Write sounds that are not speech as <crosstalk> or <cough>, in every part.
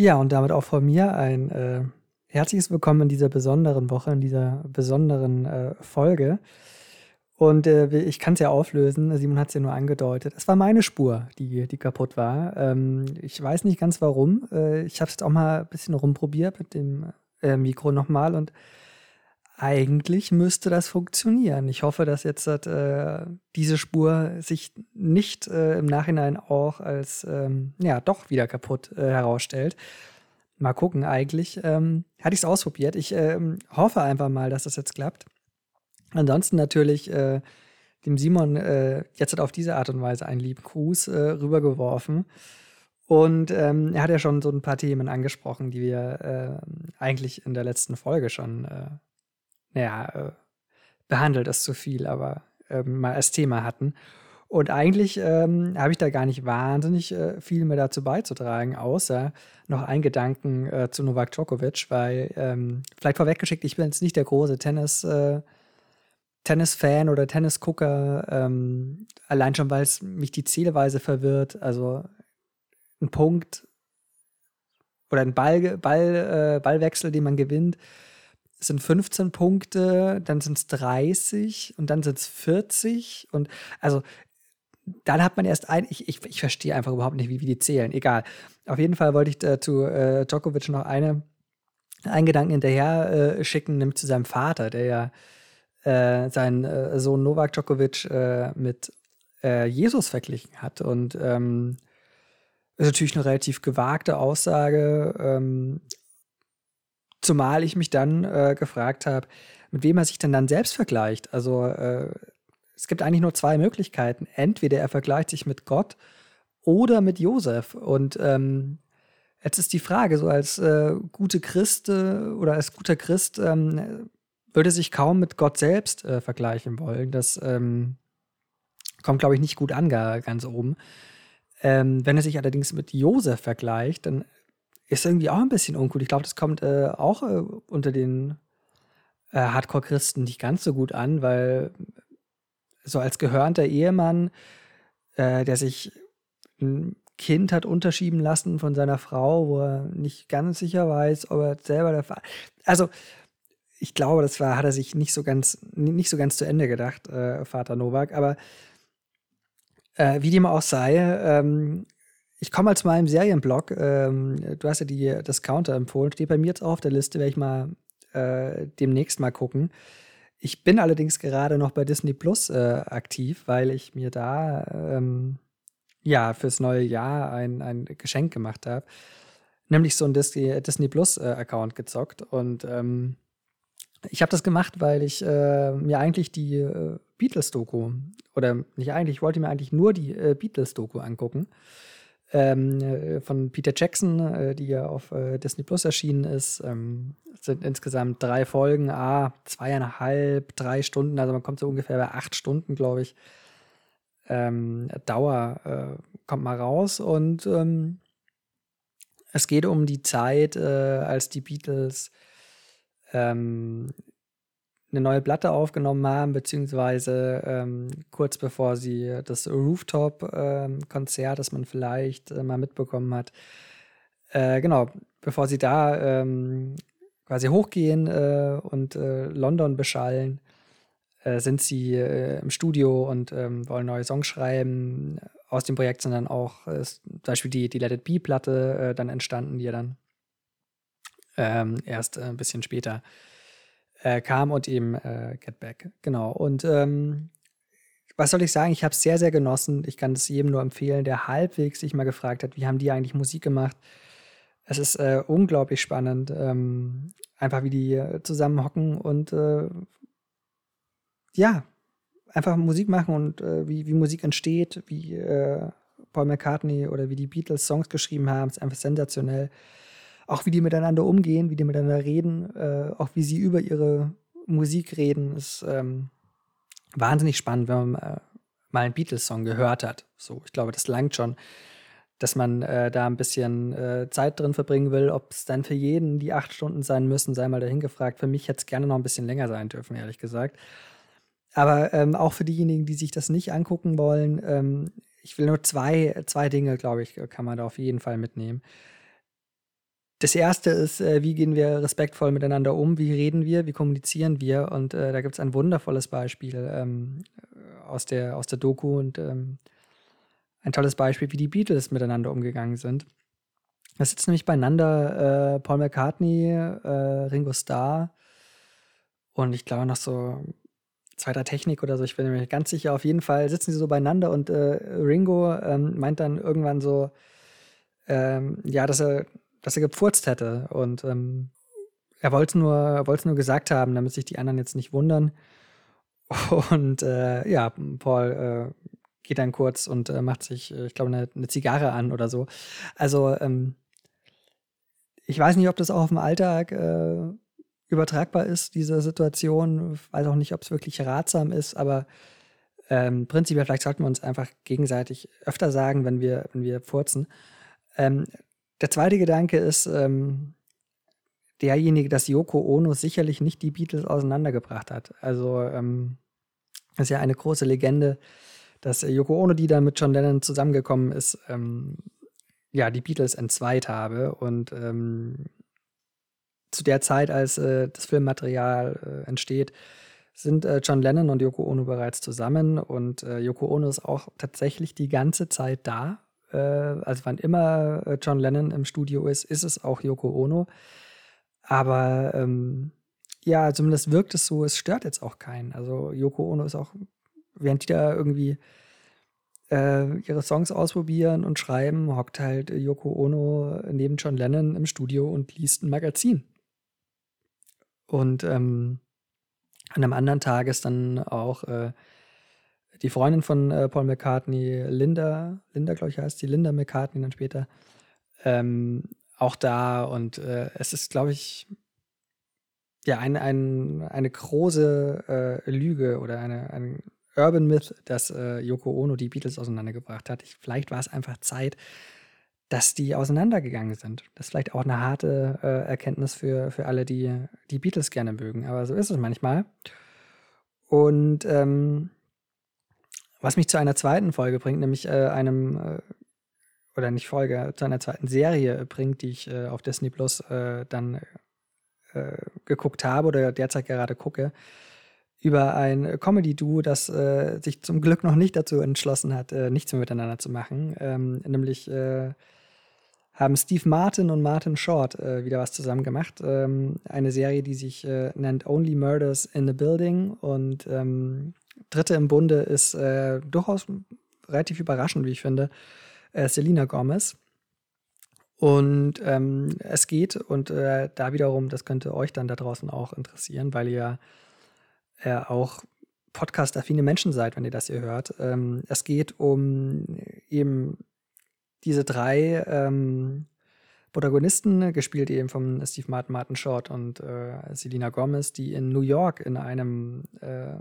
Ja, und damit auch von mir ein äh, herzliches Willkommen in dieser besonderen Woche, in dieser besonderen äh, Folge. Und äh, ich kann es ja auflösen, Simon hat es ja nur angedeutet. Es war meine Spur, die, die kaputt war. Ähm, ich weiß nicht ganz warum. Äh, ich habe es auch mal ein bisschen rumprobiert mit dem äh, Mikro nochmal und eigentlich müsste das funktionieren. Ich hoffe, dass jetzt äh, diese Spur sich nicht äh, im Nachhinein auch als ähm, ja doch wieder kaputt äh, herausstellt. Mal gucken, eigentlich ähm, hatte ich es ausprobiert. Ich ähm, hoffe einfach mal, dass das jetzt klappt. Ansonsten natürlich äh, dem Simon äh, jetzt auf diese Art und Weise einen lieben Gruß äh, rübergeworfen. Und ähm, er hat ja schon so ein paar Themen angesprochen, die wir eigentlich in der letzten Folge schon naja, äh, behandelt ist zu viel, aber ähm, mal als Thema hatten. Und eigentlich ähm, habe ich da gar nicht wahnsinnig äh, viel mehr dazu beizutragen, außer noch einen Gedanken äh, zu Novak Djokovic, weil ähm, vielleicht vorweggeschickt, ich bin jetzt nicht der große Tennis, äh, Tennis-Fan oder Tennisgucker, ähm, allein schon, weil es mich die Zählweise verwirrt. Also ein Punkt oder ein Ball, Ball, äh, Ballwechsel, den man gewinnt, sind 15 Punkte, dann sind es 30 und dann sind es 40 und also dann hat man erst ein, ich, ich, ich verstehe einfach überhaupt nicht, wie, wie die zählen. Egal. Auf jeden Fall wollte ich äh, zu äh, Djokovic noch eine, einen Gedanken hinterher äh, schicken, nämlich zu seinem Vater, der ja äh, seinen äh, Sohn Novak Djokovic äh, mit äh, Jesus verglichen hat. Und ähm, ist natürlich eine relativ gewagte Aussage. Ähm, Zumal ich mich dann äh, gefragt habe, mit wem er sich denn dann selbst vergleicht. Also äh, es gibt eigentlich nur zwei Möglichkeiten. Entweder er vergleicht sich mit Gott oder mit Josef. Und ähm, jetzt ist die Frage, so als äh, gute Christ oder als guter Christ ähm, würde sich kaum mit Gott selbst äh, vergleichen wollen. Das ähm, kommt, glaube ich, nicht gut an, ganz oben. Ähm, wenn er sich allerdings mit Josef vergleicht, dann ist irgendwie auch ein bisschen uncool. Ich glaube, das kommt äh, auch äh, unter den äh, Hardcore-Christen nicht ganz so gut an, weil so als gehörnter Ehemann, äh, der sich ein Kind hat unterschieben lassen von seiner Frau, wo er nicht ganz sicher weiß, ob er selber der Vater. Also, ich glaube, das war, hat er sich nicht so ganz, nicht so ganz zu Ende gedacht, äh, Vater Novak. Aber äh, wie dem auch sei, ähm, ich komme mal im Serienblog. Ähm, du hast ja die, das Counter empfohlen. Steht bei mir jetzt auch auf der Liste, werde ich mal äh, demnächst mal gucken. Ich bin allerdings gerade noch bei Disney Plus äh, aktiv, weil ich mir da ähm, ja fürs neue Jahr ein, ein Geschenk gemacht habe. Nämlich so ein Disney, Disney Plus äh, gezockt. Und ähm, ich habe das gemacht, weil ich äh, mir eigentlich die äh, Beatles-Doku, oder nicht eigentlich, ich wollte mir eigentlich nur die äh, Beatles-Doku angucken ähm, äh, von Peter Jackson, äh, die ja auf äh, Disney Plus erschienen ist. Ähm, sind insgesamt drei Folgen, ah, zweieinhalb, drei Stunden, also man kommt so ungefähr bei acht Stunden, glaube ich. Ähm, Dauer äh, kommt mal raus und ähm, es geht um die Zeit, äh, als die Beatles ähm, eine neue Platte aufgenommen haben, beziehungsweise ähm, kurz bevor sie das Rooftop-Konzert, ähm, das man vielleicht äh, mal mitbekommen hat, äh, genau, bevor sie da ähm, quasi hochgehen äh, und äh, London beschallen, äh, sind sie äh, im Studio und ähm, wollen neue Songs schreiben. Aus dem Projekt sind dann auch zum Beispiel die, die Let It Be-Platte dann entstanden, die ja dann ähm, erst ein bisschen später äh, kam und eben äh, Get Back. Genau. Und ähm, was soll ich sagen? Ich habe es sehr, sehr genossen. Ich kann es jedem nur empfehlen, der halbwegs sich mal gefragt hat, wie haben die eigentlich Musik gemacht. Es ist äh, unglaublich spannend, ähm, einfach wie die äh, zusammen hocken und äh, ja, einfach Musik machen und äh, wie, wie Musik entsteht, wie äh, Paul McCartney oder wie die Beatles Songs geschrieben haben, ist einfach sensationell auch wie die miteinander umgehen, wie die miteinander reden, äh, auch wie sie über ihre Musik reden, ist ähm, wahnsinnig spannend, wenn man äh, mal einen Beatles-Song gehört hat. So, ich glaube, das langt schon, dass man äh, da ein bisschen äh, Zeit drin verbringen will. Ob es dann für jeden die acht Stunden sein müssen, sei mal dahin gefragt. Für mich hätte es gerne noch ein bisschen länger sein dürfen, ehrlich gesagt. Aber ähm, auch für diejenigen, die sich das nicht angucken wollen, ähm, ich will nur zwei, zwei Dinge, glaube ich, kann man da auf jeden Fall mitnehmen. Das erste ist, äh, wie gehen wir respektvoll miteinander um, wie reden wir, wie kommunizieren wir. Und äh, da gibt es ein wundervolles Beispiel ähm, aus, der, aus der Doku und ähm, ein tolles Beispiel, wie die Beatles miteinander umgegangen sind. Da sitzen nämlich beieinander äh, Paul McCartney, äh, Ringo Starr und ich glaube noch so zweiter Technik oder so, ich bin mir ganz sicher. Auf jeden Fall sitzen sie so beieinander und äh, Ringo ähm, meint dann irgendwann so, ähm, ja, dass er, dass er gepfurzt hätte und ähm, er wollte es nur, nur gesagt haben, damit sich die anderen jetzt nicht wundern. <laughs> Und äh, ja, Paul äh, geht dann kurz und äh, macht sich, äh, ich glaube, eine, eine, Zigarre an oder so. Also ähm, ich weiß nicht, ob das auch auf dem Alltag äh, übertragbar ist, diese Situation. Ich weiß auch nicht, ob es wirklich ratsam ist, aber ähm, prinzipiell vielleicht sollten wir uns einfach gegenseitig öfter sagen, wenn wir, wenn wir furzen. Ähm, der zweite Gedanke ist ähm, derjenige, dass Yoko Ono sicherlich nicht die Beatles auseinandergebracht hat. Also ähm, ist ja eine große Legende, dass Yoko Ono, die dann mit John Lennon zusammengekommen ist, ähm, ja, die Beatles entzweit habe. Und ähm, zu der Zeit, als äh, das Filmmaterial äh, entsteht, sind äh, John Lennon und Yoko Ono bereits zusammen. Und äh, Yoko Ono ist auch tatsächlich die ganze Zeit da. Äh, also wann immer äh, John Lennon im Studio ist, ist es auch Yoko Ono. Aber ähm, ja, zumindest wirkt es so, es stört jetzt auch keinen. Also Yoko Ono ist auch, während die da irgendwie äh, ihre Songs ausprobieren und schreiben, hockt halt Yoko Ono neben John Lennon im Studio und liest ein Magazin. Und ähm, an einem anderen Tag ist dann auch äh, die Freundin von äh, Paul McCartney, Linda, Linda, glaube ich, heißt die, Linda McCartney dann später, ähm, auch da. Und äh, es ist, glaube ich, ja, ein, ein, eine große äh, Lüge oder eine, eine Urban Myth, dass äh, Yoko Ono die Beatles auseinandergebracht hat. Ich, vielleicht war es einfach Zeit, dass die auseinandergegangen sind. Das ist vielleicht auch eine harte äh, Erkenntnis für, für alle, die die Beatles gerne mögen. Aber so ist es manchmal. Und ähm, was mich zu einer zweiten Folge bringt, nämlich äh, einem, äh, oder nicht Folge, zu einer zweiten Serie bringt, die ich äh, auf Disney Plus äh, dann äh, geguckt habe oder derzeit gerade gucke über ein Comedy-Duo, das äh, sich zum Glück noch nicht dazu entschlossen hat, äh, nichts mehr miteinander zu machen. Ähm, nämlich äh, haben Steve Martin und Martin Short äh, wieder was zusammen gemacht. Ähm, eine Serie, die sich äh, nennt Only Murders in the Building. Und ähm, dritte im Bunde ist äh, durchaus relativ überraschend, wie ich finde, Selena Gomez. Und ähm, es geht, und da wiederum, das könnte euch dann da draußen auch interessieren, weil ihr äh, auch podcast-affine Menschen seid, wenn ihr das hier hört. Ähm, es geht um eben diese drei ähm, Protagonisten, gespielt eben von Steve Martin, Martin Short und äh, Selena Gomez, die in New York in einem äh,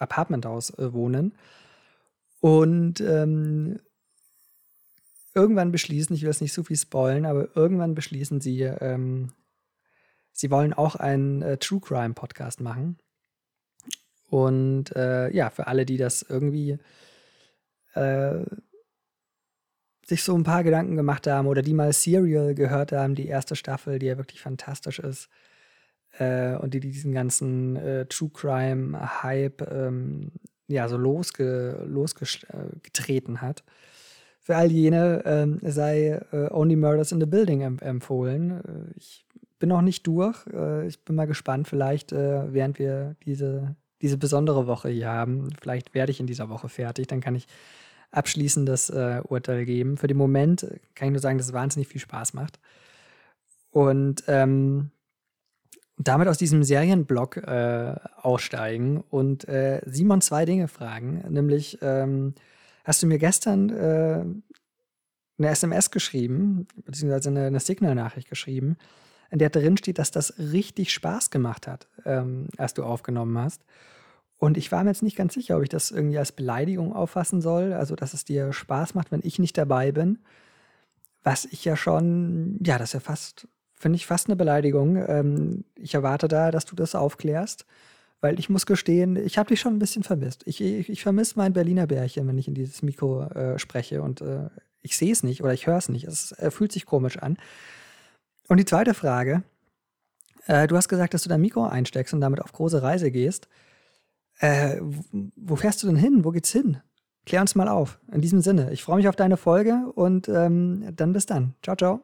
Apartmenthaus äh, wohnen. Und ähm, irgendwann beschließen, ich will jetzt nicht so viel spoilen, aber irgendwann beschließen sie, ähm, sie wollen auch einen äh, True Crime Podcast machen. Und äh, ja, für alle, die das irgendwie äh, sich so ein paar Gedanken gemacht haben oder die mal Serial gehört haben, die erste Staffel, die ja wirklich fantastisch ist. Äh, und die diesen ganzen äh, True Crime Hype ähm, ja so losge losgetreten äh, hat. Für all jene ähm, sei äh, Only Murders in the Building em empfohlen. ich bin noch nicht durch. ich bin mal gespannt, vielleicht während wir diese diese besondere Woche hier haben. Vielleicht werde ich in dieser Woche fertig, dann kann ich abschließend das äh, Urteil geben. Für den Moment kann ich nur sagen, dass es wahnsinnig viel Spaß macht. Und ähm, damit aus diesem Serienblock äh, aussteigen und äh, Simon zwei Dinge fragen. Nämlich, ähm, hast du mir gestern äh, eine SMS geschrieben, beziehungsweise eine, eine Signal-Nachricht geschrieben, in der drin steht, dass das richtig Spaß gemacht hat, ähm, als du aufgenommen hast. Und ich war mir jetzt nicht ganz sicher, ob ich das irgendwie als Beleidigung auffassen soll, also dass es dir Spaß macht, wenn ich nicht dabei bin. Was ich ja schon, ja, das ist ja fast, finde ich fast eine Beleidigung. Ähm, ich erwarte da, dass du das aufklärst, weil ich muss gestehen, ich habe dich schon ein bisschen vermisst. Ich, ich, ich vermisse mein Berliner Bärchen, wenn ich in dieses Mikro äh, spreche und äh, ich sehe es nicht oder ich höre es nicht. Es äh, fühlt sich komisch an. Und die zweite Frage, äh, du hast gesagt, dass du dein Mikro einsteckst und damit auf große Reise gehst. Äh, wo fährst du denn hin? Wo geht's hin? Klär uns mal auf. In diesem Sinne, ich freue mich auf deine Folge und ähm, dann bis dann. Ciao, ciao.